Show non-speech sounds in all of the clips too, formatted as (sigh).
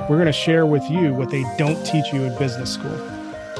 We're going to share with you what they don't teach you in business school.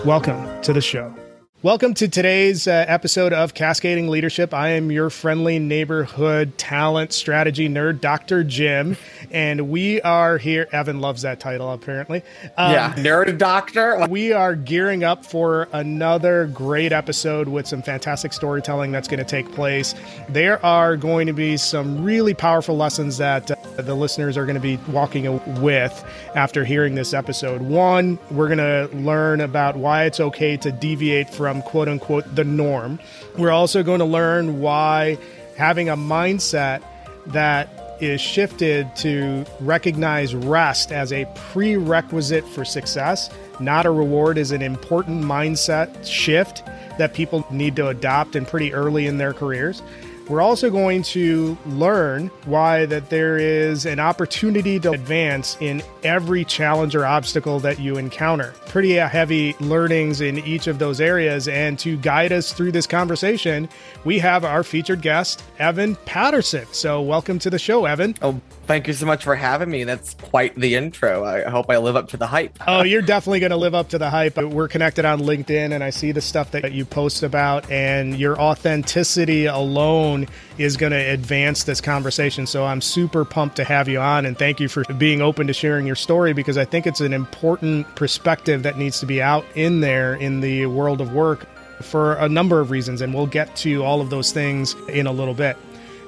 Welcome to the show. Welcome to today's uh, episode of Cascading Leadership. I am your friendly neighborhood talent strategy nerd, Dr. Jim, and we are here. Evan loves that title, apparently. Um, yeah, nerd doctor. We are gearing up for another great episode with some fantastic storytelling that's going to take place. There are going to be some really powerful lessons that uh, the listeners are going to be walking with after hearing this episode. One, we're going to learn about why it's okay to deviate from from quote unquote the norm. We're also going to learn why having a mindset that is shifted to recognize rest as a prerequisite for success, not a reward, is an important mindset shift that people need to adopt and pretty early in their careers. We're also going to learn why that there is an opportunity to advance in every challenge or obstacle that you encounter. Pretty uh, heavy learnings in each of those areas. And to guide us through this conversation, we have our featured guest, Evan Patterson. So, welcome to the show, Evan. Oh, thank you so much for having me. That's quite the intro. I hope I live up to the hype. (laughs) oh, you're definitely going to live up to the hype. We're connected on LinkedIn, and I see the stuff that you post about, and your authenticity alone is going to advance this conversation. So I'm super pumped to have you on and thank you for being open to sharing your story because I think it's an important perspective that needs to be out in there in the world of work for a number of reasons. And we'll get to all of those things in a little bit.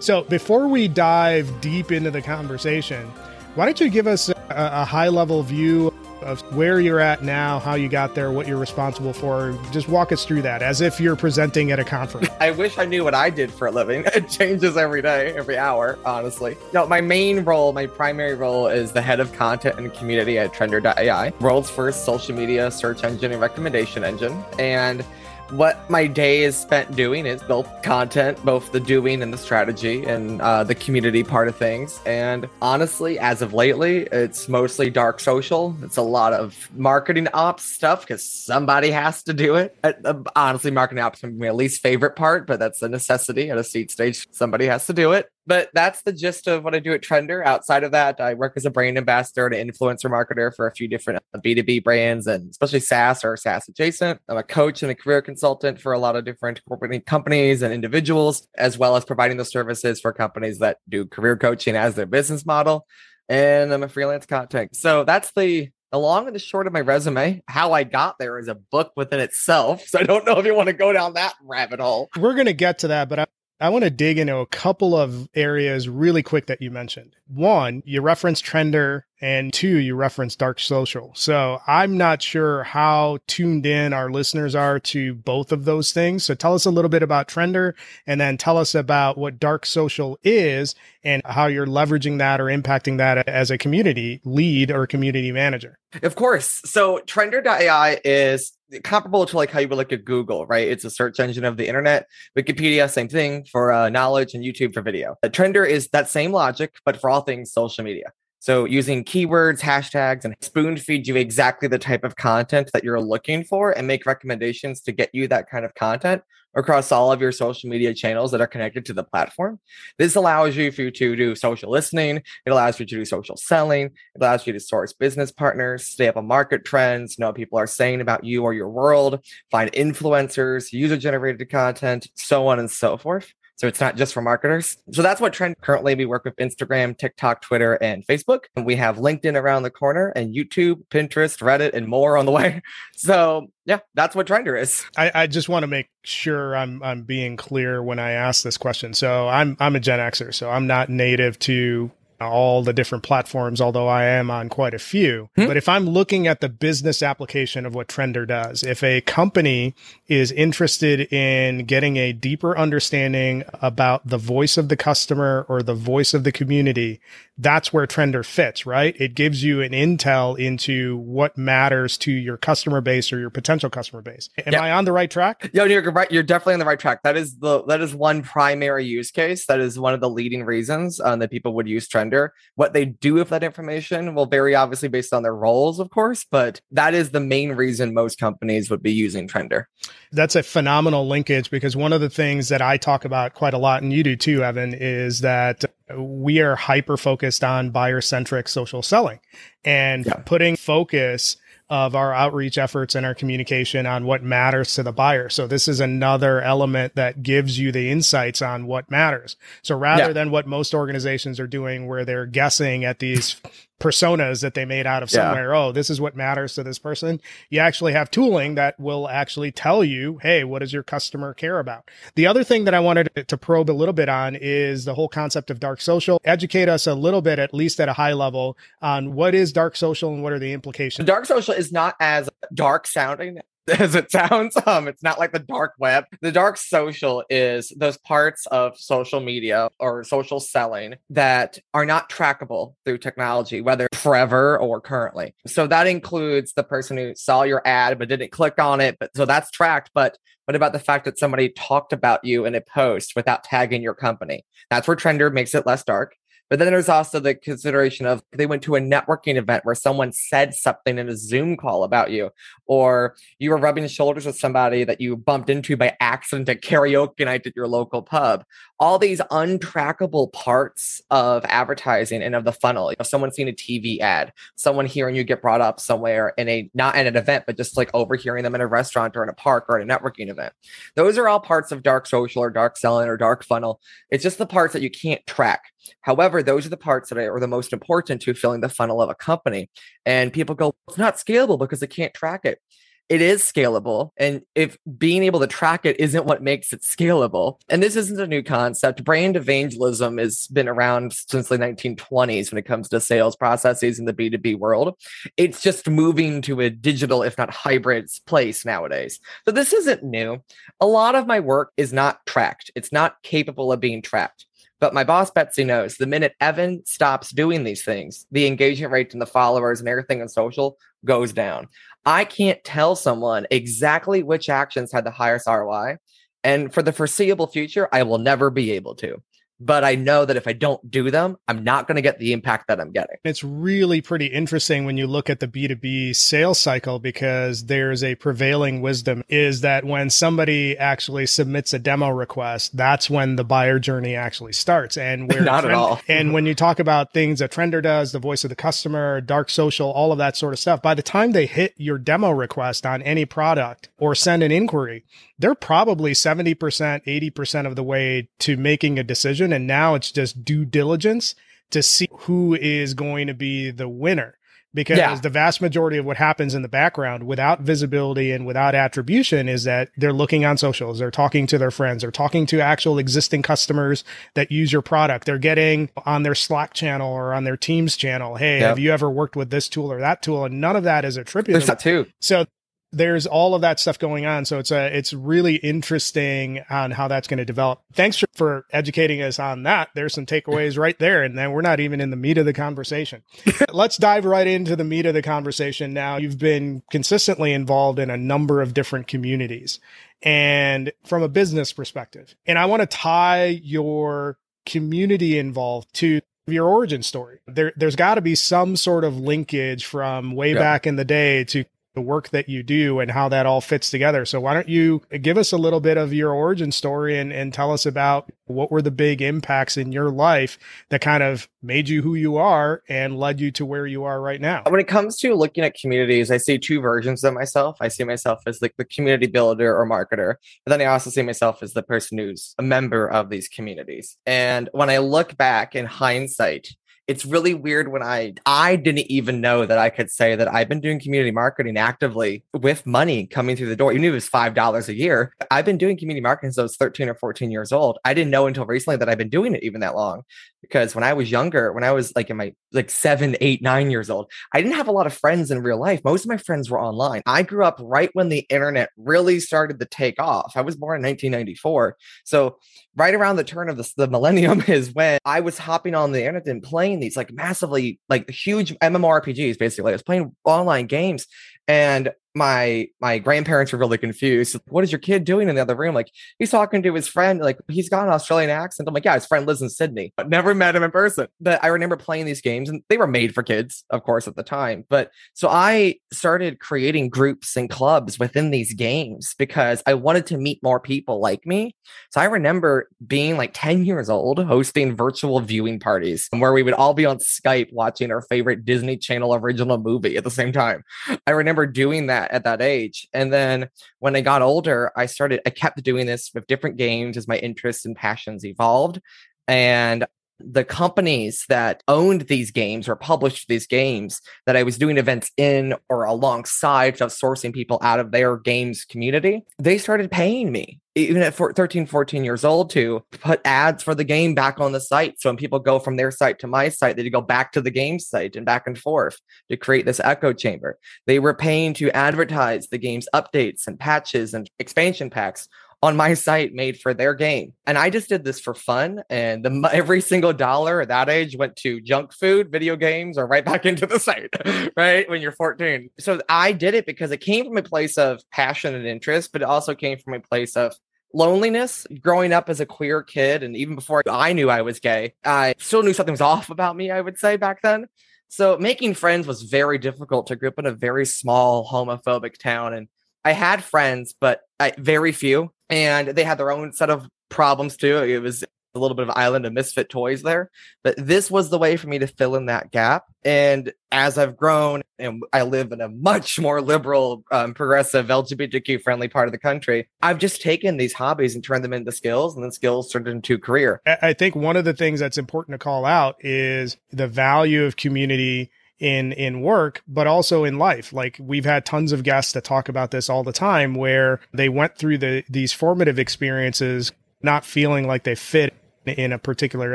So before we dive deep into the conversation, why don't you give us a, a high level view of where you're at now, how you got there, what you're responsible for. Just walk us through that as if you're presenting at a conference. (laughs) I wish I knew what I did for a living. (laughs) It changes every day, every hour, honestly. No, my main role, my primary role is the head of content and community at Trender.ai, world's first social media search engine and recommendation engine. And what my day is spent doing is build content, both the doing and the strategy and uh, the community part of things. And honestly, as of lately, it's mostly dark social. It's a lot of marketing ops stuff because somebody has to do it. Uh, uh honestly, marketing ops is my least favorite part, but that's a necessity at a seed stage. Somebody has to do it but that's the gist of what I do at Trender. Outside of that, I work as a brand ambassador and influencer marketer for a few different uh, B2B brands and especially SaaS or SaaS adjacent. I'm a coach and a career consultant for a lot of different corporate companies and individuals, as well as providing the services for companies that do career coaching as their business model. And I'm a freelance content. So that's the the long and the short of my resume, how I got there is a book within itself. So I don't know if you want to go down that rabbit hole. We're going to get to that, but I, I want to dig into a couple of areas really quick that you mentioned. One, you referenced Trender, and two, you referenced Dark Social. So I'm not sure how tuned in our listeners are to both of those things. So tell us a little bit about Trender, and then tell us about what Dark Social is and how you're leveraging that or impacting that as a community lead or community manager. Of course. So Trender.ai is comparable to like how you would look at Google, right? It's a search engine of the internet. Wikipedia, same thing for uh, knowledge, and YouTube for video. Trender is that same logic, but for all things social media. So using keywords, hashtags, and spoon feed you exactly the type of content that you're looking for and make recommendations to get you that kind of content across all of your social media channels that are connected to the platform. This allows you for you to do social listening. It allows you to do social selling. It allows you to source business partners, stay up on market trends, know what people are saying about you or your world, find influencers, user generated content, so on and so forth. So it's not just for marketers. So that's what Trend currently we work with Instagram, TikTok, Twitter, and Facebook. And we have LinkedIn around the corner and YouTube, Pinterest, Reddit, and more on the way. (laughs) So yeah, that's what Trender is. I, I just want to make sure I'm I'm being clear when I ask this question. So I'm I'm a Gen Xer, so I'm not native to all the different platforms, although I am on quite a few. Hmm? But if I'm looking at the business application of what Trender does, if a company is interested in getting a deeper understanding about the voice of the customer or the voice of the community, that's where Trender fits, right? It gives you an intel into what matters to your customer base or your potential customer base. Am I on the right track? Yo, you're right. You're definitely on the right track. That is the that is one primary use case. That is one of the leading reasons um, that people would use Trender. What they do with that information will vary obviously based on their roles, of course, but that is the main reason most companies would be using Trender. That's a phenomenal linkage because one of the things that I talk about quite a lot, and you do too, Evan, is that we are hyper focused on buyer centric social selling and yeah. putting focus of our outreach efforts and our communication on what matters to the buyer. So this is another element that gives you the insights on what matters. So rather yeah. than what most organizations are doing where they're guessing at these personas that they made out of somewhere. Yeah. Oh, this is what matters to this person. You actually have tooling that will actually tell you, hey, what does your customer care about? The other thing that I wanted to probe a little bit on is the whole concept of dark social. Educate us a little bit, at least at a high level, on what is dark social and what are the implications. Dark social is not as dark sounding as it sounds. (laughs) Um, it's not like the dark web. The dark social is those parts of social media or social selling that are not trackable through technology, whether forever or currently. So that includes the person who saw your ad but didn't click on it. But so that's tracked. But what about the fact that somebody talked about you in a post without tagging your company? That's where Trender makes it less dark. But then there's also the consideration of they went to a networking event where someone said something in a Zoom call about you, or you were rubbing shoulders with somebody that you bumped into by accident at karaoke night at your local pub. All these untrackable parts of advertising and of the funnel. You know, someone seeing a TV ad, someone hearing you get brought up somewhere in a not in an event, but just like overhearing them in a restaurant or in a park or at a networking event. Those are all parts of dark social or dark selling or dark funnel. It's just the parts that you can't track. However, those are the parts that are the most important to filling the funnel of a company. And people go, it's not scalable because they can't track it. It is scalable. And if being able to track it isn't what makes it scalable, and this isn't a new concept, brand evangelism has been around since the 1920s when it comes to sales processes in the B2B world. It's just moving to a digital, if not hybrid place nowadays. So this isn't new. A lot of my work is not tracked, it's not capable of being tracked. But my boss, Betsy, knows the minute Evan stops doing these things, the engagement rate and the followers and everything on social goes down. I can't tell someone exactly which actions had the highest ROI. And for the foreseeable future, I will never be able to but I know that if I don't do them, I'm not going to get the impact that I'm getting. It's really pretty interesting when you look at the B2B sales cycle because there's a prevailing wisdom is that when somebody actually submits a demo request, that's when the buyer journey actually starts. And we're (laughs) not trend- at all. and when you talk about things that Trender does, the voice of the customer, dark social, all of that sort of stuff, by the time they hit your demo request on any product or send an inquiry, they're probably 70%, 80% of the way to making a decision. And now it's just due diligence to see who is going to be the winner. Because yeah. the vast majority of what happens in the background without visibility and without attribution is that they're looking on socials, they're talking to their friends, they're talking to actual existing customers that use your product. They're getting on their Slack channel or on their Teams channel, hey, yep. have you ever worked with this tool or that tool? And none of that is attributed. There's that too. So there's all of that stuff going on. So it's a, it's really interesting on how that's going to develop. Thanks for, for educating us on that. There's some takeaways right there. And then we're not even in the meat of the conversation. (laughs) Let's dive right into the meat of the conversation now. You've been consistently involved in a number of different communities and from a business perspective. And I want to tie your community involved to your origin story. There, there's got to be some sort of linkage from way yep. back in the day to the work that you do and how that all fits together. So why don't you give us a little bit of your origin story and, and tell us about what were the big impacts in your life that kind of made you who you are and led you to where you are right now? When it comes to looking at communities, I see two versions of myself. I see myself as like the community builder or marketer, but then I also see myself as the person who's a member of these communities. And when I look back in hindsight, it's really weird when I I didn't even know that I could say that I've been doing community marketing actively with money coming through the door. Even if it was five dollars a year, I've been doing community marketing since I was 13 or 14 years old. I didn't know until recently that I've been doing it even that long. Because when I was younger, when I was like in my like seven, eight, nine years old, I didn't have a lot of friends in real life. Most of my friends were online. I grew up right when the internet really started to take off. I was born in 1994. So right around the turn of the, the millennium (laughs) is when I was hopping on the internet and playing these like massively like huge MMORPGs. Basically, I was playing online games, and my my grandparents were really confused. What is your kid doing in the other room? Like he's talking to his friend. Like he's got an Australian accent. I'm like, yeah, his friend lives in Sydney, but never met him in person. But I remember playing these games, and they were made for kids, of course, at the time. But so I started creating groups and clubs within these games because I wanted to meet more people like me. So I remember being like 10 years old, hosting virtual viewing parties where we would all be on Skype watching our favorite Disney Channel original movie at the same time. I remember doing that at that age. And then when I got older, I started, I kept doing this with different games as my interests and passions evolved. And the companies that owned these games or published these games that I was doing events in or alongside of sourcing people out of their games community, they started paying me even at 13, 14 years old to put ads for the game back on the site. So when people go from their site to my site, they go back to the game site and back and forth to create this echo chamber. They were paying to advertise the game's updates and patches and expansion packs on my site made for their game. And I just did this for fun. And the, every single dollar at that age went to junk food, video games, or right back into the site, (laughs) right? When you're 14. So I did it because it came from a place of passion and interest, but it also came from a place of loneliness growing up as a queer kid. And even before I knew I was gay, I still knew something was off about me, I would say back then. So making friends was very difficult to grow up in a very small homophobic town. And I had friends, but I, very few, and they had their own set of problems too. It was a little bit of island of misfit toys there, but this was the way for me to fill in that gap. And as I've grown and I live in a much more liberal, um, progressive, LGBTQ friendly part of the country, I've just taken these hobbies and turned them into skills, and then skills turned into career. I think one of the things that's important to call out is the value of community in in work but also in life like we've had tons of guests that talk about this all the time where they went through the these formative experiences not feeling like they fit in a particular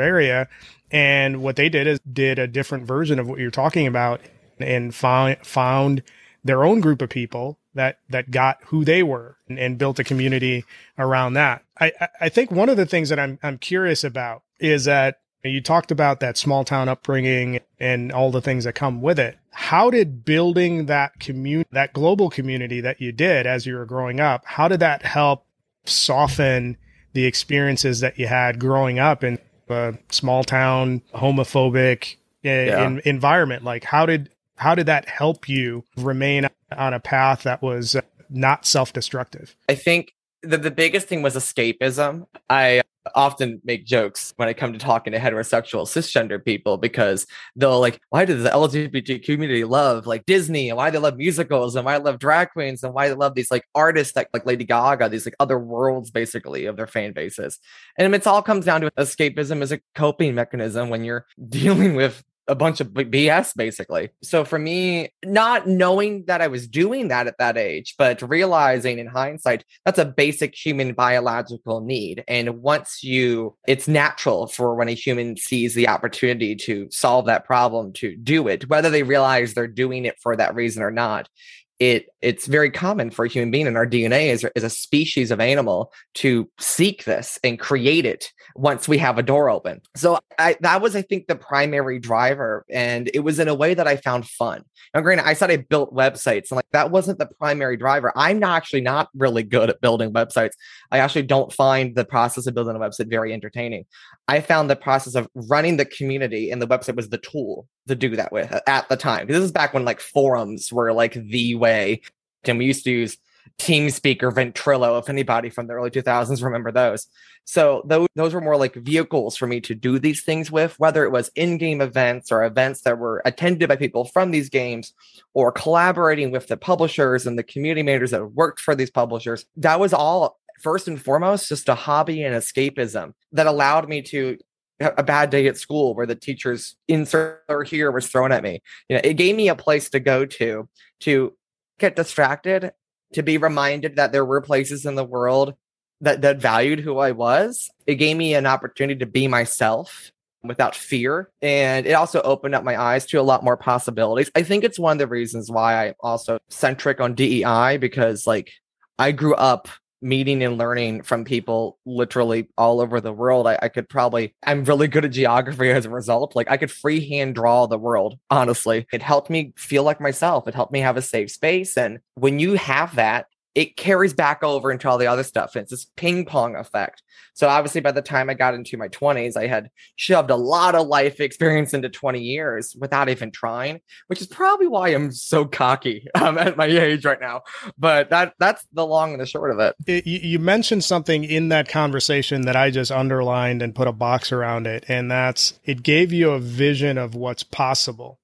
area and what they did is did a different version of what you're talking about and found found their own group of people that that got who they were and, and built a community around that I, I think one of the things that I'm I'm curious about is that you talked about that small town upbringing and all the things that come with it. How did building that community, that global community that you did as you were growing up, how did that help soften the experiences that you had growing up in a small town, homophobic eh, yeah. in, environment? Like, how did how did that help you remain on a path that was not self destructive? I think the, the biggest thing was escapism. I often make jokes when I come to talking to heterosexual cisgender people because they'll like, why does the LGBT community love like Disney? And why they love musicals? And why they love drag queens? And why they love these like artists that like Lady Gaga, these like other worlds basically of their fan bases. And it's all comes down to escapism as a coping mechanism when you're (laughs) dealing with a bunch of BS basically. So for me, not knowing that I was doing that at that age, but realizing in hindsight, that's a basic human biological need. And once you, it's natural for when a human sees the opportunity to solve that problem to do it, whether they realize they're doing it for that reason or not it it's very common for a human being in our DNA as, as a species of animal to seek this and create it once we have a door open. So I, that was, I think, the primary driver, and it was in a way that I found fun. Now, granted, I said I built websites, and like that wasn't the primary driver. I'm not actually not really good at building websites. I actually don't find the process of building a website very entertaining. I found the process of running the community and the website was the tool to do that with uh, at the time. This is back when like forums were like the way. And we used to use TeamSpeak or Ventrilo, if anybody from the early 2000s remember those. So those, those were more like vehicles for me to do these things with, whether it was in-game events or events that were attended by people from these games or collaborating with the publishers and the community managers that worked for these publishers. That was all first and foremost just a hobby and escapism that allowed me to a bad day at school where the teacher's insert or here was thrown at me. You know, it gave me a place to go to to get distracted, to be reminded that there were places in the world that that valued who I was. It gave me an opportunity to be myself without fear. And it also opened up my eyes to a lot more possibilities. I think it's one of the reasons why I'm also centric on DEI because like I grew up meeting and learning from people literally all over the world. I, I, could probably, I'm really good at geography as a result. Like I could freehand draw the world, honestly. It helped me feel like myself. It helped me have a safe space. And when you have that, it carries back over into all the other stuff. And It's this ping pong effect. So obviously, by the time I got into my 20s, I had shoved a lot of life experience into 20 years without even trying, which is probably why I'm so cocky (laughs) um, at my age right now. But that that's the long and the short of it. it. You mentioned something in that conversation that I just underlined and put a box around it, and that's it gave you a vision of what's possible.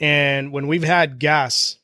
And when we've had guests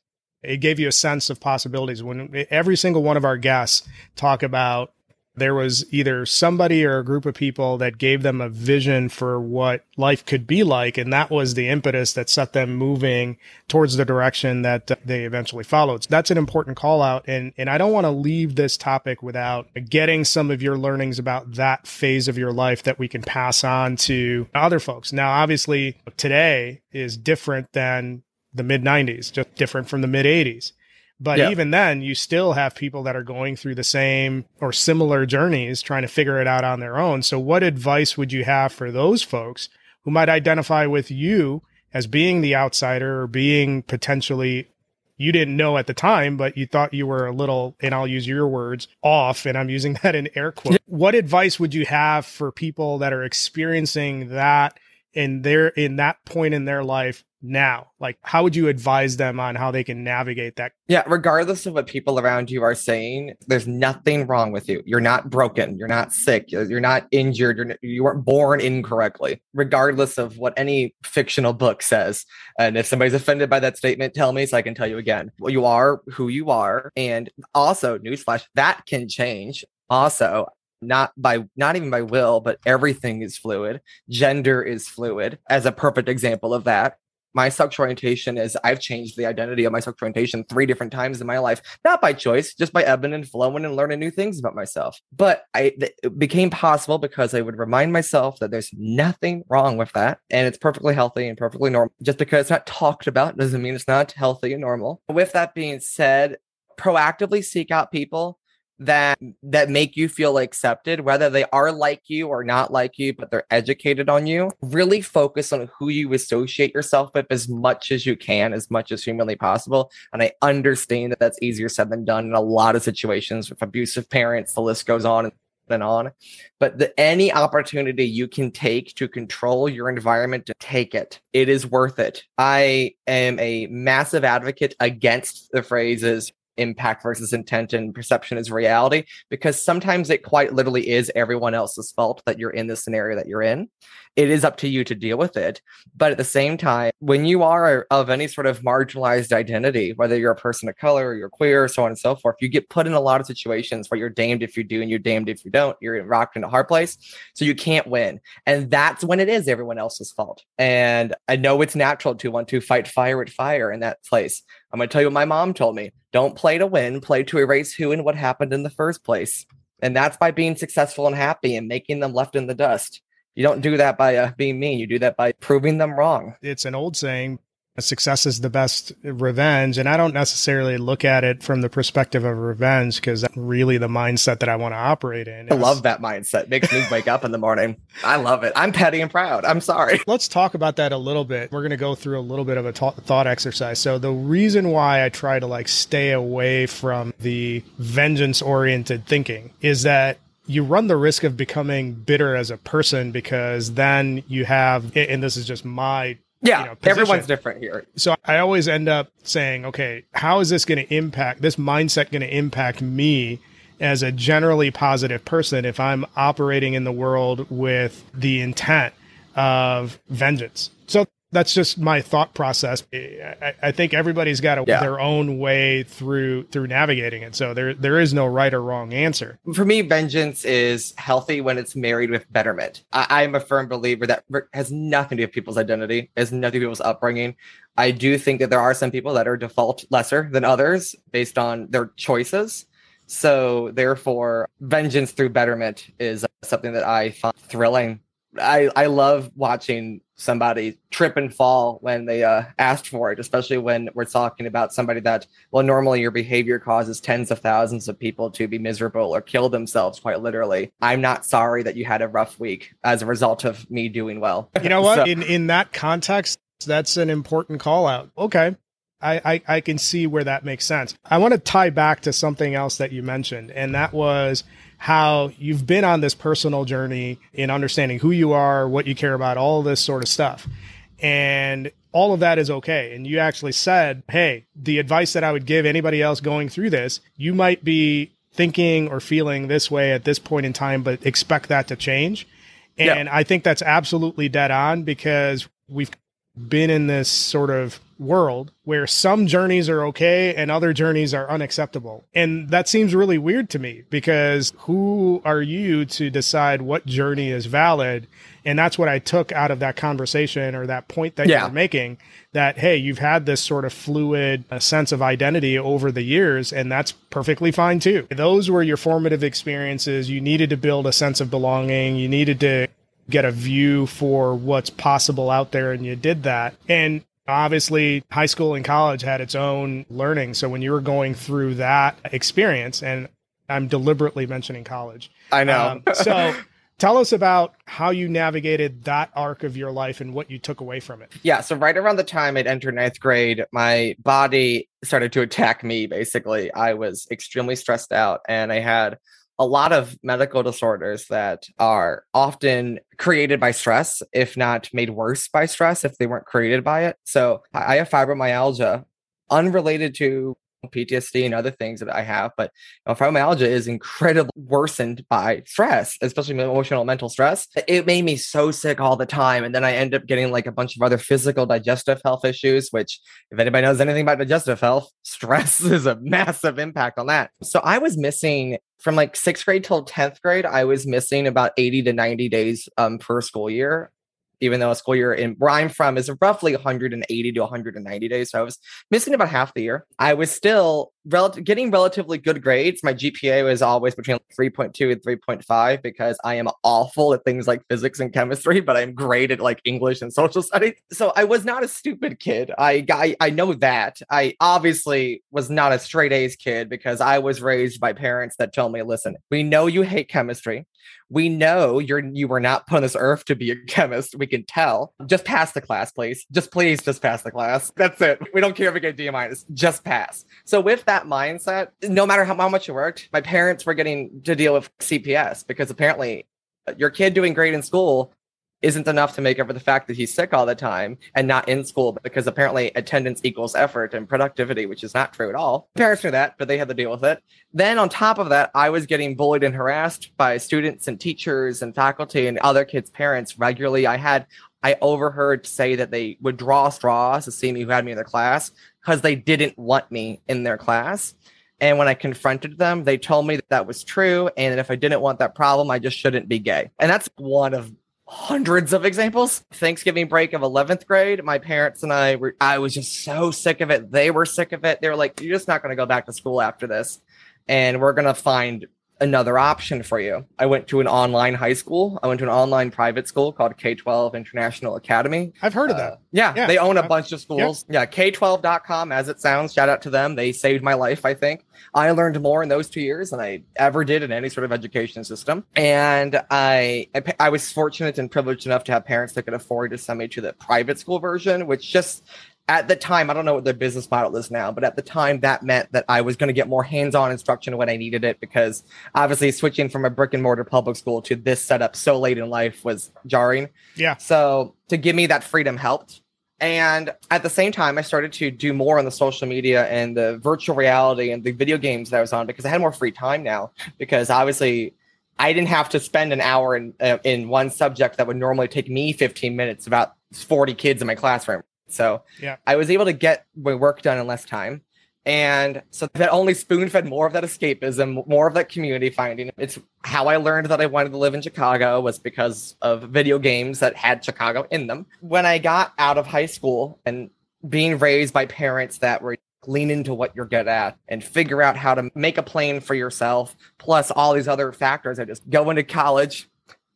it gave you a sense of possibilities. When every single one of our guests talk about there was either somebody or a group of people that gave them a vision for what life could be like and that was the impetus that set them moving towards the direction that uh, they eventually followed. So that's an important call out and and I don't want to leave this topic without getting some of your learnings about that phase of your life that we can pass on to other folks. Now obviously today is different than the mid 90s, just different from the mid 80s. But yeah. even then, you still have people that are going through the same or similar journeys trying to figure it out on their own. So, what advice would you have for those folks who might identify with you as being the outsider or being potentially you didn't know at the time, but you thought you were a little, and I'll use your words, off, and I'm using (laughs) that in air quotes. What advice would you have for people that are experiencing that in their in that point in their life now? Like, how would you advise them on how they can navigate that? Yeah, regardless of what people around you are saying, there's nothing wrong with you. You're not broken. You're not sick. You're not injured. You're, you weren't born incorrectly, regardless of what any fictional book says. And if somebody's offended by that statement, tell me so I can tell you again. Well, you are who you are. And also, newsflash, that can change. Also, not by not even by will but everything is fluid gender is fluid as a perfect example of that my sexual orientation is I've changed the identity of my sexual orientation three different times in my life, not by choice, just by ebbing and flowing and learning new things about myself. But I it became possible because I would remind myself that there's nothing wrong with that, and it's perfectly healthy and perfectly normal. Just because it's not talked about doesn't mean it's not healthy and normal. With that being said, proactively seek out people that that make you feel accepted whether they are like you or not like you but they're educated on you really focus on who you associate yourself with as much as you can as much as humanly possible. And i understand that that's easier said than done in a lot of situations with abusive parents the list goes on and on. But the, any opportunity you can take to control your environment to take it. It is worth it. I am a massive advocate against the phrases impact versus intent and perception is reality because sometimes it quite literally is everyone else's fault that you're in the scenario that you're in it is up to you to deal with it. But at the same time, when you are of any sort of marginalized identity, whether you're a person of color or you're queer, so on and so forth, you get put in a lot of situations where you're damned if you do and you're damned if you don't. You're rocked in a hard place. So you can't win. And that's when it is everyone else's fault. And I know it's natural to want to fight fire with fire in that place. I'm going to tell you what my mom told me. Don't play to win, play to erase who and what happened in the first place. And that's by being successful and happy and making them left in the dust. You don't do that by uh, being mean. You do that by proving them wrong. It's an old saying, success is the best revenge. And I don't necessarily look at it from the perspective of revenge because that's really the mindset that I want to operate in. I love that mindset. Makes me wake up in the morning. I love it. I'm petty and proud. I'm sorry. Let's talk about that a little bit. We're going to go through a little bit of a thought exercise. So the reason why I try to like stay away from the vengeance oriented thinking is that you run the risk of becoming bitter as a person because then you have, and this is just my yeah, you know, everyone's different here. So I always end up saying, okay, how is this going to impact this mindset going to impact me as a generally positive person if I'm operating in the world with the intent of vengeance? So that's just my thought process. I, I think everybody's got a, Yeah. their own way through through navigating it. So there there is no right or wrong answer. For me, vengeance is healthy when it's married with betterment. I, I'm a firm believer that has nothing to do with people's identity, has nothing to do with people's upbringing. I do think that there are some people that are default lesser than others based on their choices. So, therefore, vengeance through betterment is something that I find thrilling. I, I love watching somebody trip and fall when they uh, asked for it, especially when we're talking about somebody that, well, normally your behavior causes tens of thousands of people to be miserable or kill themselves, quite literally. I'm not sorry that you had a rough week as a result of me doing well. You know what? (laughs) So- in in that context, that's an important call out. Okay. I, I, I can see where that makes sense. I want to tie back to something else that you mentioned, and that was how you've been on this personal journey in understanding who you are, what you care about, all this sort of stuff. And all of that is okay. And you actually said, hey, the advice that I would give anybody else going through this, you might be thinking or feeling this way at this point in time, but expect that to change. Yeah. And I think that's absolutely dead on because we've been in this sort of world where some journeys are okay and other journeys are unacceptable. And that seems really weird to me because who are you to decide what journey is valid? And that's what I took out of that conversation or that point that Yeah. you were making that, hey, you've had this sort of fluid uh, sense of identity over the years, and that's perfectly fine too. Those were your formative experiences. You needed to build a sense of belonging. You needed to get a view for what's possible out there and you did that and obviously high school and college had its own learning so when you were going through that experience and i'm deliberately mentioning college I know. um, so (laughs) tell us about how you navigated that arc of your life and what you took away from it Yeah, so right around the time I'd entered ninth grade, my body started to attack me. Basically, I was extremely stressed out, and I had a lot of medical disorders that are often created by stress, if not made worse by stress, if they weren't created by it. So I have fibromyalgia, unrelated to PTSD and other things that I have, but you know, fibromyalgia is incredibly worsened by stress, especially emotional mental stress. It made me so sick all the time. And then I end up getting like a bunch of other physical digestive health issues, which if anybody knows anything about digestive health, (laughs) stress is a massive impact on that. So I was missing from like sixth grade till 10th grade, I was missing about 80 to 90 days um, per school year. Even though a school year in where I'm from is roughly 180 to 190 days. So I was missing about half the year. I was still rel- getting relatively good grades. My GPA was always between 3.2 and 3.5 because I am awful at things like physics and chemistry, but I'm great at like English and social studies. So I was not a stupid kid. I I, I know that. I obviously was not a straight A's kid because I was raised by parents that told me, listen, we know you hate chemistry. We know you're you were not put on this earth to be a chemist. We can tell. Just pass the class, please. Just please, just pass the class. That's it. We don't care if we get D minus. Just pass. So with that mindset, no matter how, how much you worked, my parents were getting to deal with CPS because apparently uh, your kid doing great in school isn't enough to make up for the fact that he's sick all the time and not in school because apparently attendance equals effort and productivity, which is not true at all. Parents knew that, but they had to deal with it. Then on top of that, I was getting bullied and harassed by students and teachers and faculty and other kids' parents regularly. I had I overheard say that they would draw straws to see me who had me in their class because they didn't want me in their class. And when I confronted them, they told me that that was true. And if I didn't want that problem, I just shouldn't be gay. And that's one of hundreds of examples. Thanksgiving break of 11th grade, my parents and I were, I was just so sick of it. They were sick of it. They were like, you're just not going to go back to school after this. And we're going to find another option for you. I went to an online high school. I went to an online private school called K 12 International Academy. i've heard of Uh, that yeah, Yeah. they own a Uh, bunch of schools. Yeah, K12.com, as it sounds. Shout out to them. They saved my life, I think. I learned more in those two years than I ever did in any sort of education system. And I, I, I was fortunate and privileged enough to have parents that could afford to send me to the private school version, which just at the time, I don't know what their business model is now, but at the time, that meant that I was going to get more hands on instruction when I needed it because obviously switching from a brick and mortar public school to this setup so late in life was jarring. yeah So to give me that freedom helped. And at the same time, I started to do more on the social media and the virtual reality and the video games that I was on because I had more free time now. Because obviously, I didn't have to spend an hour in uh, in one subject that would normally take me 15 minutes about 40 kids in my classroom. So yeah. I was able to get my work done in less time. And so that only spoon fed more of that escapism, more of that community finding. It's how I learned that I wanted to live in Chicago was because of video games that had Chicago in them. When I got out of high school and being raised by parents that were lean into what you're good at and figure out how to make a plan for yourself, plus all these other factors. I just go into college,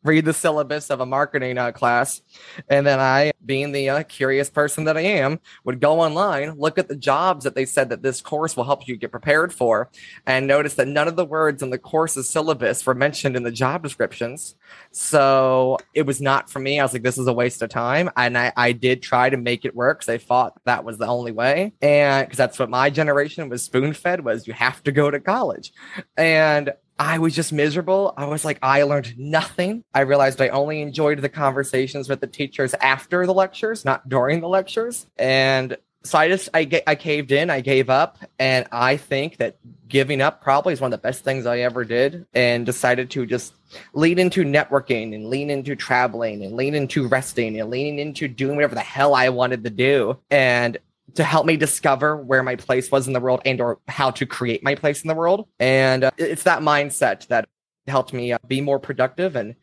read the syllabus of a marketing uh, class. And then I, being the uh, curious person that I am, would go online, look at the jobs that they said that this course will help you get prepared for, and notice that none of the words in the course's syllabus were mentioned in the job descriptions. So it was not for me. I was like, this is a waste of time. And I, I did try to make it work because I thought that was the only way. And because that's what my generation was spoon fed was you have to go to college. And I was just miserable. I was like, I learned nothing. I realized I only enjoyed the conversations with the teachers after the lectures, not during the lectures. And so I just I I caved in, I gave up, and I think that giving up probably is one of the best things I ever did, and decided to just lean into networking and lean into traveling and lean into resting and leaning into doing whatever the hell I wanted to do. And to help me discover where my place was in the world and or how to create my place in the world and uh, it's that mindset that helped me uh, be more productive and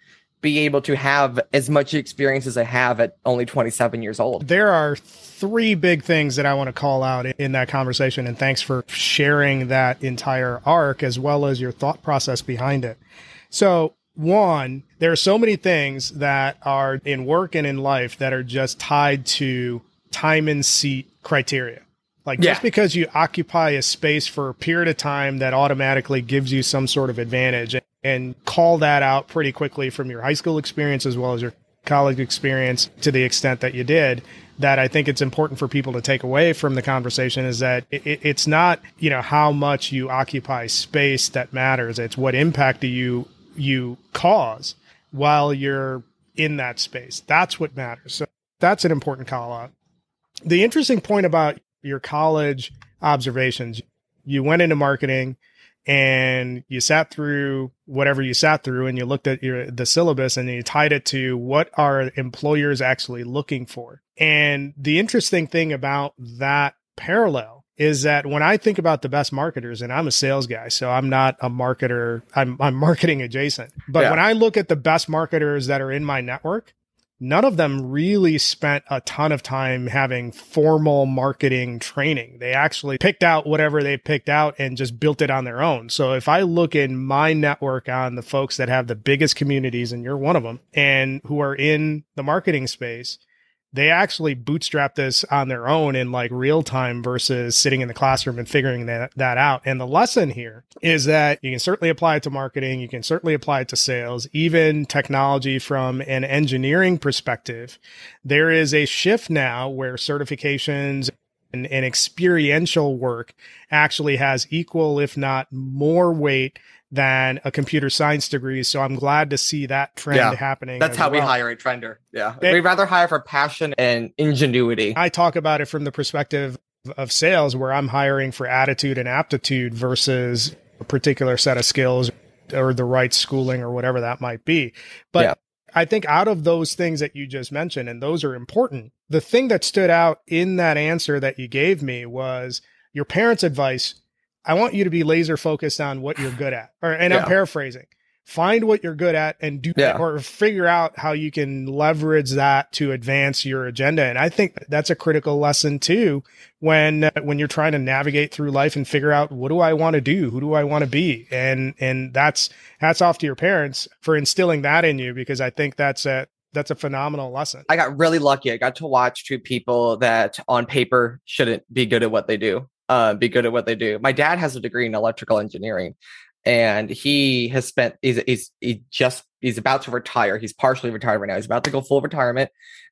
be able to have as much experience as I have at only 27 years old. There are three big things that I want to call out in that conversation and thanks for sharing that entire arc as well as your thought process behind it. So, one, there are so many things that are in work and in life that are just tied to time and seat criteria. Like yeah. just because you occupy a space for a period of time that automatically gives you some sort of advantage and call that out pretty quickly from your high school experience as well as your college experience to the extent that you did that I think it's important for people to take away from the conversation is that it, it's not, you know, how much you occupy space that matters. It's what impact do you you cause while you're in that space. That's what matters. So that's an important call out the interesting point about your college observations, you went into marketing and you sat through whatever you sat through and you looked at your the syllabus and you tied it to what are employers actually looking for. And the interesting thing about that parallel is that when I think about the best marketers, and I'm a sales guy, so I'm not a marketer, I'm, I'm marketing adjacent. But yeah. when I look at the best marketers that are in my network, none of them really spent a ton of time having formal marketing training. They actually picked out whatever they picked out and just built it on their own. So if I look in my network on the folks that have the biggest communities, and you're one of them, and who are in the marketing space, they actually bootstrap this on their own in like real time versus sitting in the classroom and figuring that, that out. And the lesson here is that you can certainly apply it to marketing. You can certainly apply it to sales, even technology from an engineering perspective. There is a shift now where certifications and, and experiential work actually has equal, if not more weight than a computer science degree. So I'm glad to see that trend yeah, happening. That's how well. we hire a trender. Yeah. We'd rather hire for passion and ingenuity. I talk about it from the perspective of sales where I'm hiring for attitude and aptitude versus a particular set of skills or the right schooling or whatever that might be. But yeah. I think out of those things that you just mentioned, and those are important, the thing that stood out in that answer that you gave me was your parents' advice I want you to be laser focused on what you're good at. Or, and yeah. I'm paraphrasing. Find what you're good at and do yeah. or figure out how you can leverage that to advance your agenda. And I think that's a critical lesson too when uh, when you're trying to navigate through life and figure out what do I want to do? Who do I want to be? And and that's hats off to your parents for instilling that in you because I think that's a that's a phenomenal lesson. I got really lucky. I got to watch two people that on paper shouldn't be good at what they do uh, be good at what they do. My dad has a degree in electrical engineering, and he has spent. He's he's he just he's about to retire. He's partially retired right now. He's about to go full retirement,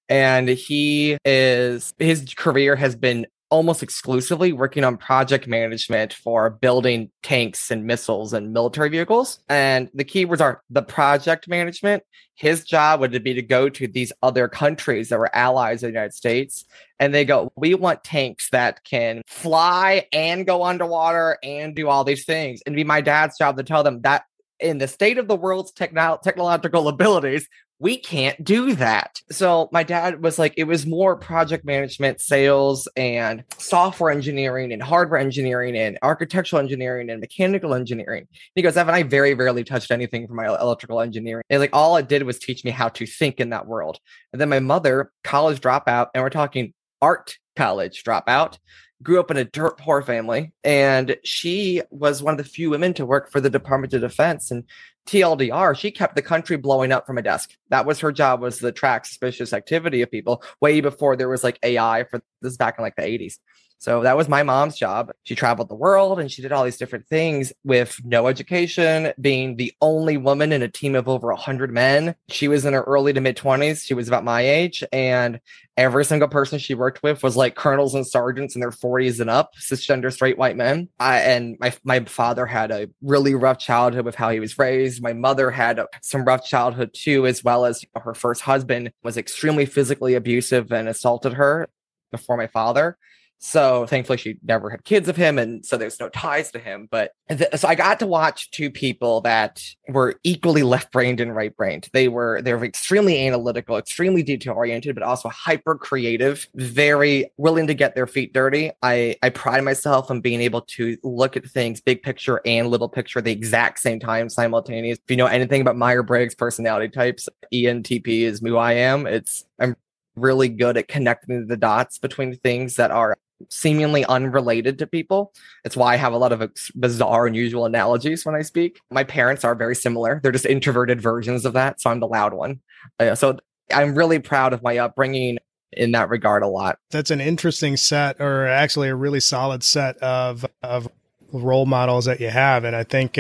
and he is his career has been almost exclusively working on project management for building tanks and missiles and military vehicles. And the keywords are the project management. His job would be to go to these other countries that were allies of the United States. And they go, we want tanks that can fly and go underwater and do all these things. And be my dad's job to tell them that in the state of the world's techno- technological (laughs) abilities, we can't do that. So my dad was like, it was more project management, sales, and software engineering, and hardware engineering, and architectural engineering, and mechanical engineering. He goes, Evan, I very rarely touched anything from my electrical engineering. And like all it did was teach me how to think in that world. And then my mother, college dropout, and we're talking art college dropout, grew up in a dirt poor family and she was one of the few women to work for the department of defense and tldr she kept the country blowing up from a desk. That was her job was to track suspicious activity of people way before there was like ai for this back in like the 80s so that was my mom's job. She traveled the world and she did all these different things with no education, being the only woman in a team of over 100 men. She was in her early to mid 20s. She was about my age. And every single person she worked with was like colonels and sergeants in their 40s and up, cisgender straight white men. I, and my, my father had a really rough childhood with how he was raised. My mother had some rough childhood too, as well as her first husband was extremely physically abusive and assaulted her before my father. So thankfully, she never had kids of him, and so there's no ties to him. But so I got to watch two people that were equally left-brained and right-brained. They were they were extremely analytical, extremely detail-oriented, but also hyper creative, very willing to get their feet dirty. I I pride myself on being able to look at things big picture and little picture the exact same time simultaneous. If you know anything about Meyer Briggs personality types, ENTP is who I am. It's I'm really good at connecting the dots between things that are seemingly unrelated to people. It's why I have a lot of bizarre, unusual analogies when I speak. My parents are very similar. They're just introverted versions of that. So I'm the loud one. Uh, so I'm really proud of my upbringing in that regard a lot. That's an interesting set, or actually a really solid set of, of role models that you have. And I think,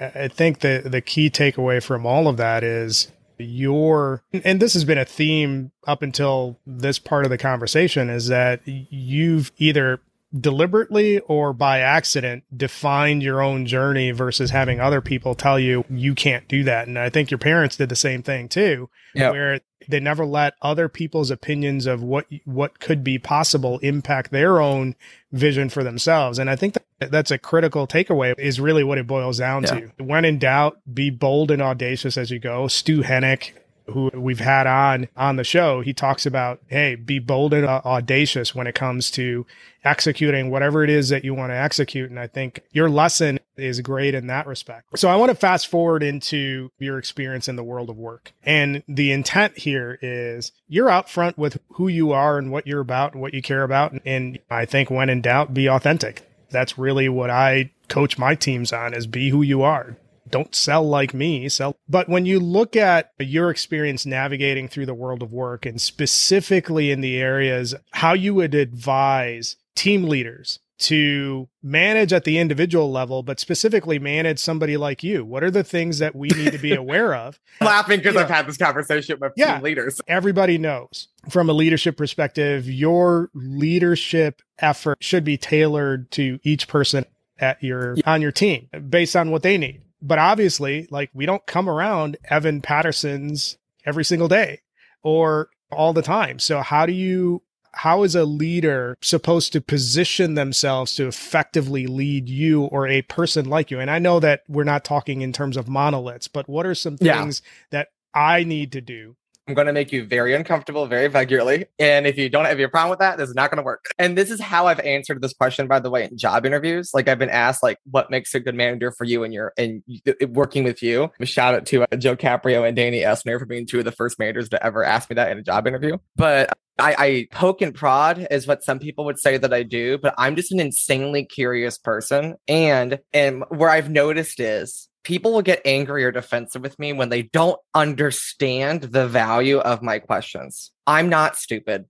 I think the, the key takeaway from all of that is your and this has been a theme up until this part of the conversation is that you've either deliberately or by accident defined your own journey versus having other people tell you you can't do that and i think your parents did the same thing too yep. where they never let other people's opinions of what what could be possible impact their own vision for themselves and i think that that's a critical takeaway is really what it boils down yeah. to when in doubt be bold and audacious as you go stu hennick who we've had on on the show, he talks about, hey, be bold and audacious when it comes to executing whatever it is that you want to execute. And I think your lesson is great in that respect. So I want to fast forward into your experience in the world of work. And the intent here is you're out front with who you are and what you're about and what you care about. And I think when in doubt, be authentic. That's really what I coach my teams on is be who you are don't sell like me, sell. But when you look at your experience navigating through the world of work and specifically in the areas, how you would advise team leaders to manage at the individual level, but specifically manage somebody like you? What are the things that we need to be (laughs) aware of? Laughing because I've had this conversation with yeah, team leaders. Everybody knows from a leadership perspective, your leadership effort should be tailored to each person at your yeah. on your team based on what they need. But obviously, like we don't come around Evan Patterson's every single day or all the time. So how do you how is a leader supposed to position themselves to effectively lead you or a person like you? And I know that we're not talking in terms of monoliths, but what are some things yeah. that I need to do I'm going to make you very uncomfortable very regularly. And if you don't have a problem with that, this is not going to work. And this is how I've answered this question, by the way, in job interviews. Like I've been asked, like, what makes a good manager for you and your and working with you. Shout out to uh, Joe Caprio and Danny Essner for being two of the first managers to ever ask me that in a job interview. But I, I, poke and prod is what some people would say that I do, but I'm just an insanely curious person. And and where I've noticed is people will get angry or defensive with me when they don't understand the value of my questions. I'm not stupid.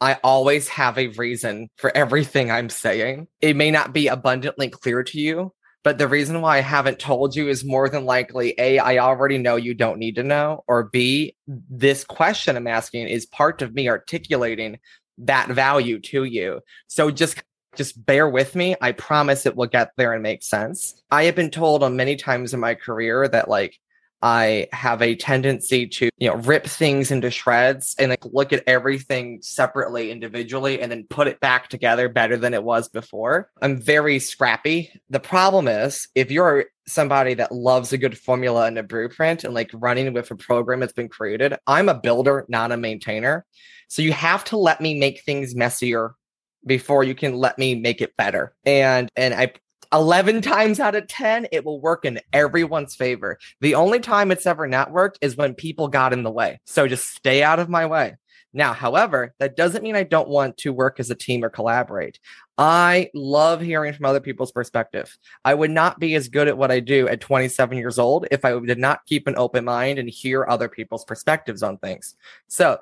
I always have a reason for everything I'm saying. It may not be abundantly clear to you, but the reason why I haven't told you is more than likely A, I already know you don't need to know, or B, this question I'm asking is part of me articulating that value to you. So just just bear with me. I promise it will get there and make sense. I have been told on many times in my career that like I have a tendency to, you know, rip things into shreds and like look at everything separately, individually, and then put it back together better than it was before. I'm very scrappy. The problem is if you're somebody that loves a good formula and a blueprint and like running with a program that's been created, I'm a builder, not a maintainer. So you have to let me make things messier before you can let me make it better. And and I 11 times out of 10 it will work in everyone's favor. The only time it's ever not worked is when people got in the way. So just stay out of my way. Now, however, that doesn't mean I don't want to work as a team or collaborate. I love hearing from other people's perspective. I would not be as good at what I do at 27 years old if I did not keep an open mind and hear other people's perspectives on things. So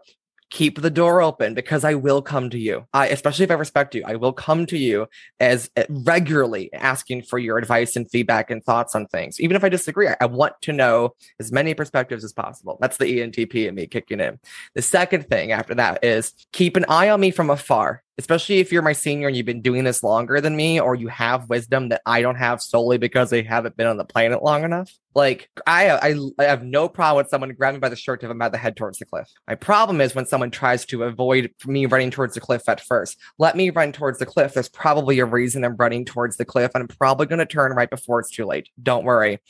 keep the door open because I will come to you. I, especially if I respect you, I will come to you as uh, regularly asking for your advice and feedback and thoughts on things. Even if I disagree, I, I want to know as many perspectives as possible. That's the ENTP in me kicking in. The second thing after that is keep an eye on me from afar especially if you're my senior and you've been doing this longer than me or you have wisdom that I don't have solely because I haven't been on the planet long enough. Like I, I, I have no problem with someone grabbing me by the shirt if I'm about to head towards the cliff. My problem is when someone tries to avoid me running towards the cliff at first. Let me run towards the cliff. There's probably a reason I'm running towards the cliff and I'm probably going to turn right before it's too late. Don't worry.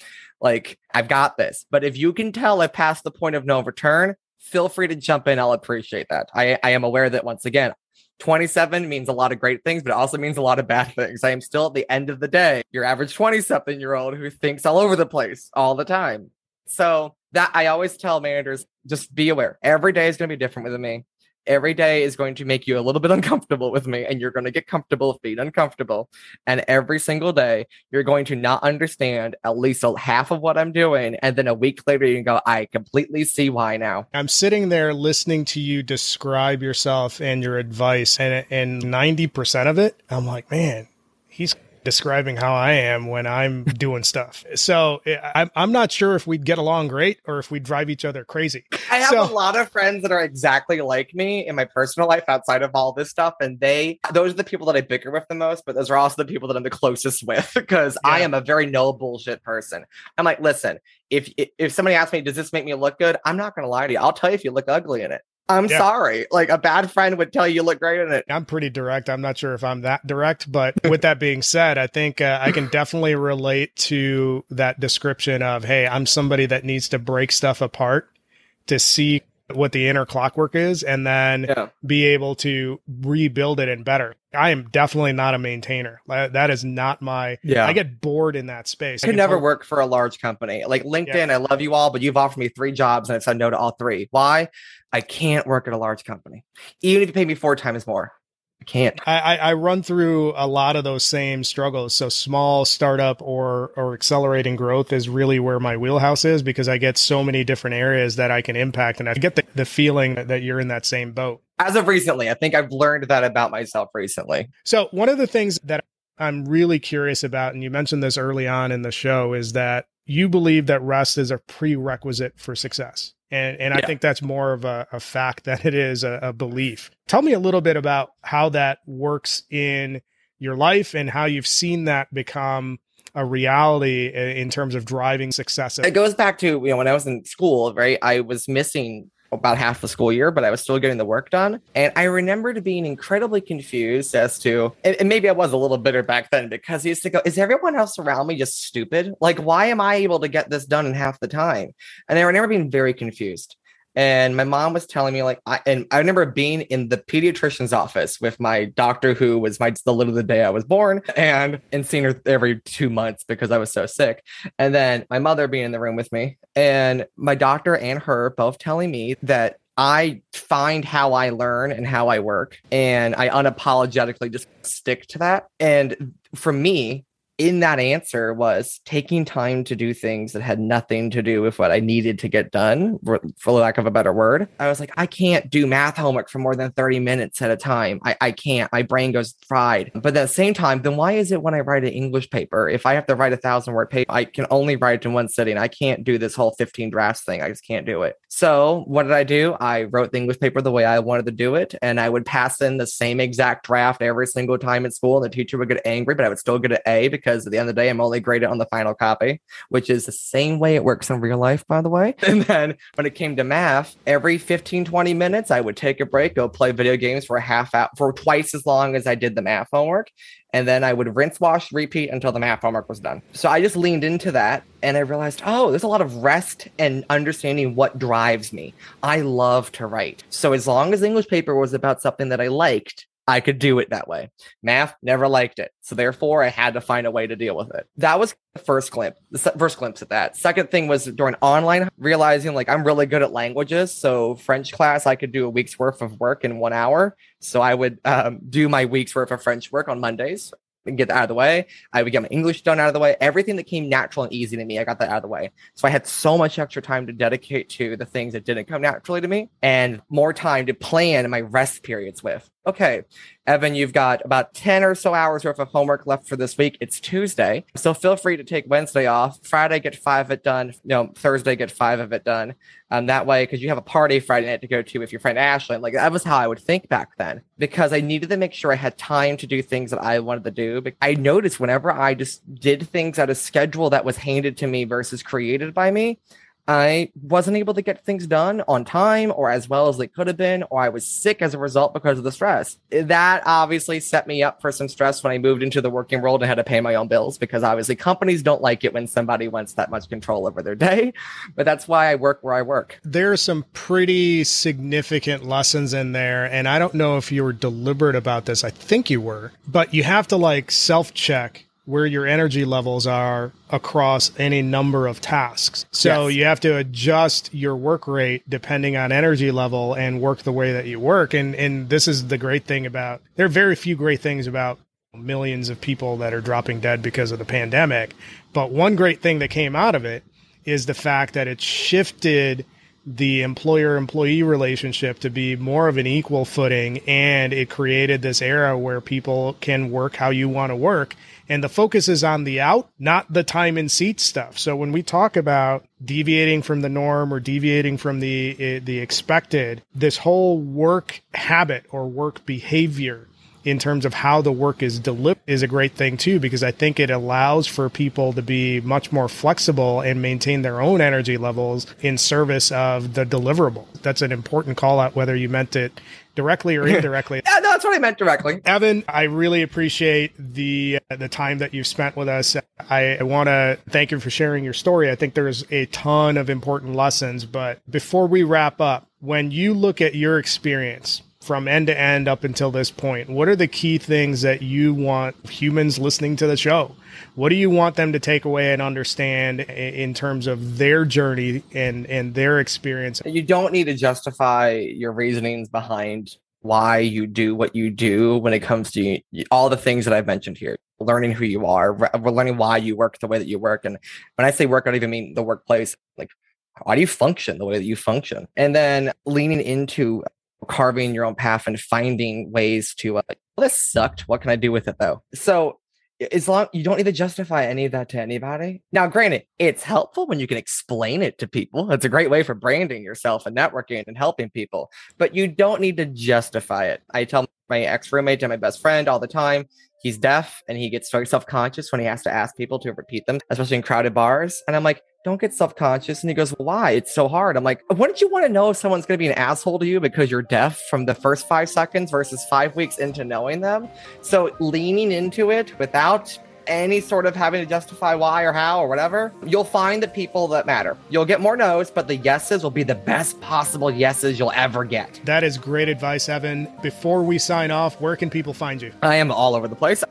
Like I've got this. But if you can tell I've passed the point of no return, feel free to jump in. I'll appreciate that. I, I am aware that once again, 27 means a lot of great things, but it also means a lot of bad things. I am still at the end of the day, your average 20 something year old who thinks all over the place all the time. So that I always tell managers, just be aware. Every day is going to be different with me every day is going to make you a little bit (laughs) uncomfortable with me and you're going to get comfortable with being uncomfortable. And every single day you're going to not understand at least half of what i'm doing and then a week later you can go i completely see why now. I'm sitting there listening to you describe yourself and your advice and and 90% of it i'm like man he's describing how I am when I'm (laughs) doing stuff. So I'm, I'm not sure if we'd get along great or if we'd drive each other crazy. I have so, a lot of friends that are exactly like me in my personal life outside of all this stuff. And they, those are the people that I bicker with the most, but those are also the people that I'm the closest with (laughs) because yeah. I am a very no bullshit person. I'm like, listen, if, if somebody asks me, does this make me look good? I'm not going to lie to you. I'll tell you if you look ugly in it. I'm yeah. sorry. Like a bad friend would tell you, you look great in it. I'm pretty direct. I'm not sure if I'm that direct, but with that being said, I think uh, I can definitely relate to that description of, hey, I'm somebody that needs to break stuff apart to see what the inner clockwork is and then yeah. be able to rebuild it and better. I am definitely not a maintainer. That is not my. Yeah. I get bored in that space. I could never work for a large company like LinkedIn. Yeah. I love you all, but you've offered me three jobs and I've said no to all three. Why? I can't work at a large company, even if you pay me four times more. I can't. I, I run through a lot of those same struggles. So small startup or or accelerating growth is really where my wheelhouse is because I get so many different areas that I can impact, and I get the, the feeling that, that you're in that same boat. As of recently, I think I've learned that about myself recently. So one of the things that I'm really curious about, and you mentioned this early on in the show, is that you believe that rest is a prerequisite for success. And, and yeah. I think that's more of a, a fact than it is a, a belief. Tell me a little bit about how that works in your life and how you've seen that become a reality in terms of driving success. It goes back to, you know, when I was in school, right? I was missing about half the school year, but I was still getting the work done. And I remembered being incredibly confused as to, and maybe I was a little bitter back then because he used to go, Is everyone else around me just stupid? Like, why am I able to get this done in half the time? And I remember being very confused. And my mom was telling me, like, I, and I remember being in the pediatrician's office with my doctor, who was my the little the day I was born, and and seeing her every two months because I was so sick. And then my mother being in the room with me, and my doctor and her both telling me that I find how I learn and how I work, and I unapologetically just stick to that. And for me, in that answer was taking time to do things that had nothing to do with what I needed to get done, for lack of a better word. I was like, I can't do math homework for more than 30 minutes at a time. I, I can't. My brain goes fried. But at the same time, then why is it when I write an English paper, if I have to write a thousand word paper, I can only write it in one sitting? I can't do this whole 15 drafts thing. I just can't do it. So what did I do? I wrote the English paper the way I wanted to do it, and I would pass in the same exact draft every single time in school, and the teacher would get angry, but I would still get an A because at the end of the day, I'm only graded on the final copy, which is the same way it works in real life, by the way. (laughs) And then when it came to math, every 15, 20 minutes, I would take a break, go play video games for a half hour, for twice as long as I did the math homework. And then I would rinse, wash, repeat until the math homework was done. So I just leaned into that and I realized, oh, there's a lot of rest and understanding what drives me. I love to write. So as long as English paper was about something that I liked, I could do it that way. Math never liked it. So therefore I had to find a way to deal with it. That was the first glimpse, the first glimpse at that. Second thing was during online realizing like I'm really good at languages. So French class, I could do a week's worth of work in one hour. So I would um, do my week's worth of French work on Mondays and get that out of the way. I would get my English done out of the way. Everything that came natural and easy to me, I got that out of the way. So I had so much extra time to dedicate to the things that didn't come naturally to me and more time to plan my rest periods with. Okay, Evan, you've got about 10 or so hours worth of homework left for this week. It's Tuesday. So feel free to take Wednesday off. Friday, get five of it done. No, Thursday, get five of it done. Um, that way, because you have a party Friday night to go to with your friend Ashley. Like that was how I would think back then because I needed to make sure I had time to do things that I wanted to do. But I noticed whenever I just did things at a schedule that was handed to me versus created by me, I wasn't able to get things done on time or as well as they could have been, or I was sick as a result because of the stress. That obviously set me up for some stress when I moved into the working world and had to pay my own bills because obviously companies don't like it when somebody wants that much control over their day. (laughs) But that's why I work where I work. There are some pretty significant lessons in there. And I don't know if you were deliberate about this. I think you were, but you have to like self check where your energy levels are across any number of tasks. So yes. you have to adjust your work rate depending on energy level and work the way that you work. And and this is the great thing about there are very few great things about millions of people that are dropping dead because of the pandemic. But one great thing that came out of it is the fact that it shifted the employer employee relationship to be more of an equal footing and it created this era where people can work how you want to work and the focus is on the out, not the time in seat stuff. So when we talk about deviating from the norm or deviating from the eh, the expected, this whole work habit or work behavior in terms of how the work is delivered is a great thing too because I think it allows for people to be much more flexible and maintain their own energy levels in service of the deliverable. That's an important call out whether you meant it directly or (laughs) indirectly. yeah, no, that's what I meant directly. Evan, I really appreciate the uh, the time that you've spent with us. I, I want to thank you for sharing your story. I think there's a ton of important lessons, but before we wrap up, when you look at your experience from end to end up until this point, what are the key things that you want humans listening to the show? What do you want them to take away and understand in terms of their journey and, and their experience? You don't need to justify your reasonings behind why you do what you do when it comes to all the things that I've mentioned here. Learning who you are, we're learning why you work the way that you work. And when I say work, I don't even mean the workplace. Like, why do you function the way that you function? And then leaning into carving your own path and finding ways to uh, this sucked. What can i do with it though? So as long you don't need to justify any of that to anybody. Now granted it's helpful when you can explain it to people. It's a great way for branding yourself and networking and helping people but you don't need to justify it. I tell my ex-roommate and my best friend all the time. He's deaf and he gets very self-conscious when he has to ask people to repeat them especially in crowded bars. And i'm like don't get self-conscious. And he goes why? It's so hard. I'm like wouldn't you want to know if someone's going to be an asshole to you because you're deaf from the first five seconds versus five weeks into knowing them? So leaning into it without any sort of having to justify why or how or whatever you'll find the people that matter. You'll get more no's but the yeses will be the best possible yeses you'll ever get. That is great advice evan. Before we sign off where can people find you? I am all over the place.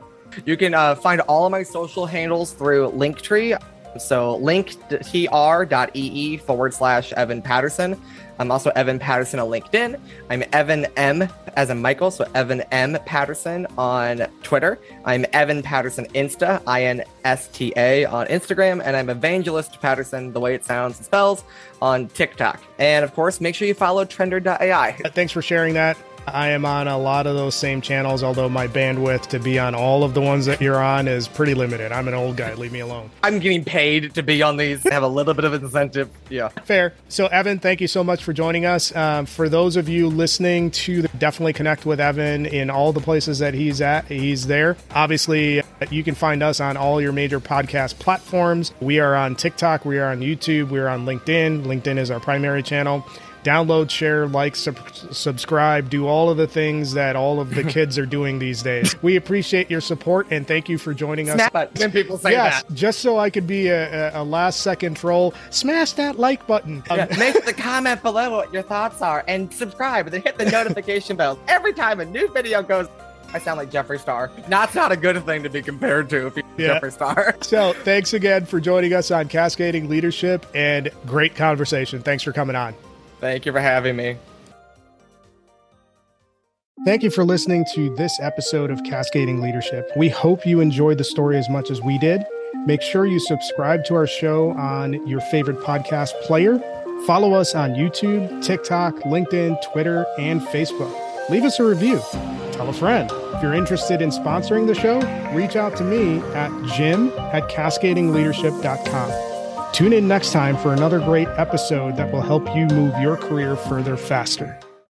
You can uh, find all of my social handles through linktree. So linktr.ee forward slash Evan Patterson. I'm also Evan Patterson on LinkedIn. I'm Evan M as a Michael, so Evan M Patterson on Twitter. I'm Evan Patterson Insta, I N S T A on Instagram, and I'm Evangelist Patterson, the way it sounds and spells, on TikTok. And of course, make sure you follow Trender.ai. Thanks for sharing that. I am on a lot of those same channels, although my bandwidth to be on all of the ones that you're on is pretty limited. I'm an old guy. Leave me alone. I'm getting paid to be on these, have a little bit of incentive. Yeah. Fair. So, Evan, thank you so much for joining us. Um, for those of you listening to the, definitely connect with Evan in all the places that he's at. He's there. Obviously, you can find us on all your major podcast platforms. We are on TikTok, we are on YouTube, we are on LinkedIn. LinkedIn is our primary channel download, share, like, sub- subscribe, do all of the things that all of the (laughs) kids are doing these days. We appreciate your support and thank you for joining us. Snap when people say yes, that. just so I could be a, a, a last second troll, smash that like button. Um, Yeah, make (laughs) the comment below what your thoughts are and subscribe and then hit the notification bell every time a new video goes. I sound like Jeffree Star. That's not a good thing to be compared to if you're Yeah. Jeffree Star. (laughs) so, thanks again for joining us on Cascading Leadership and great conversation. Thanks for coming on. Thank you for having me. Thank you for listening to this episode of Cascading Leadership. We hope you enjoyed the story as much as we did. Make sure you subscribe to our show on your favorite podcast player. Follow us on YouTube, TikTok, LinkedIn, Twitter, and Facebook. Leave us a review. Tell a friend. If you're interested in sponsoring the show, reach out to me at jim at cascadingleadership.com. Tune in next time for another great episode that will help you move your career further faster.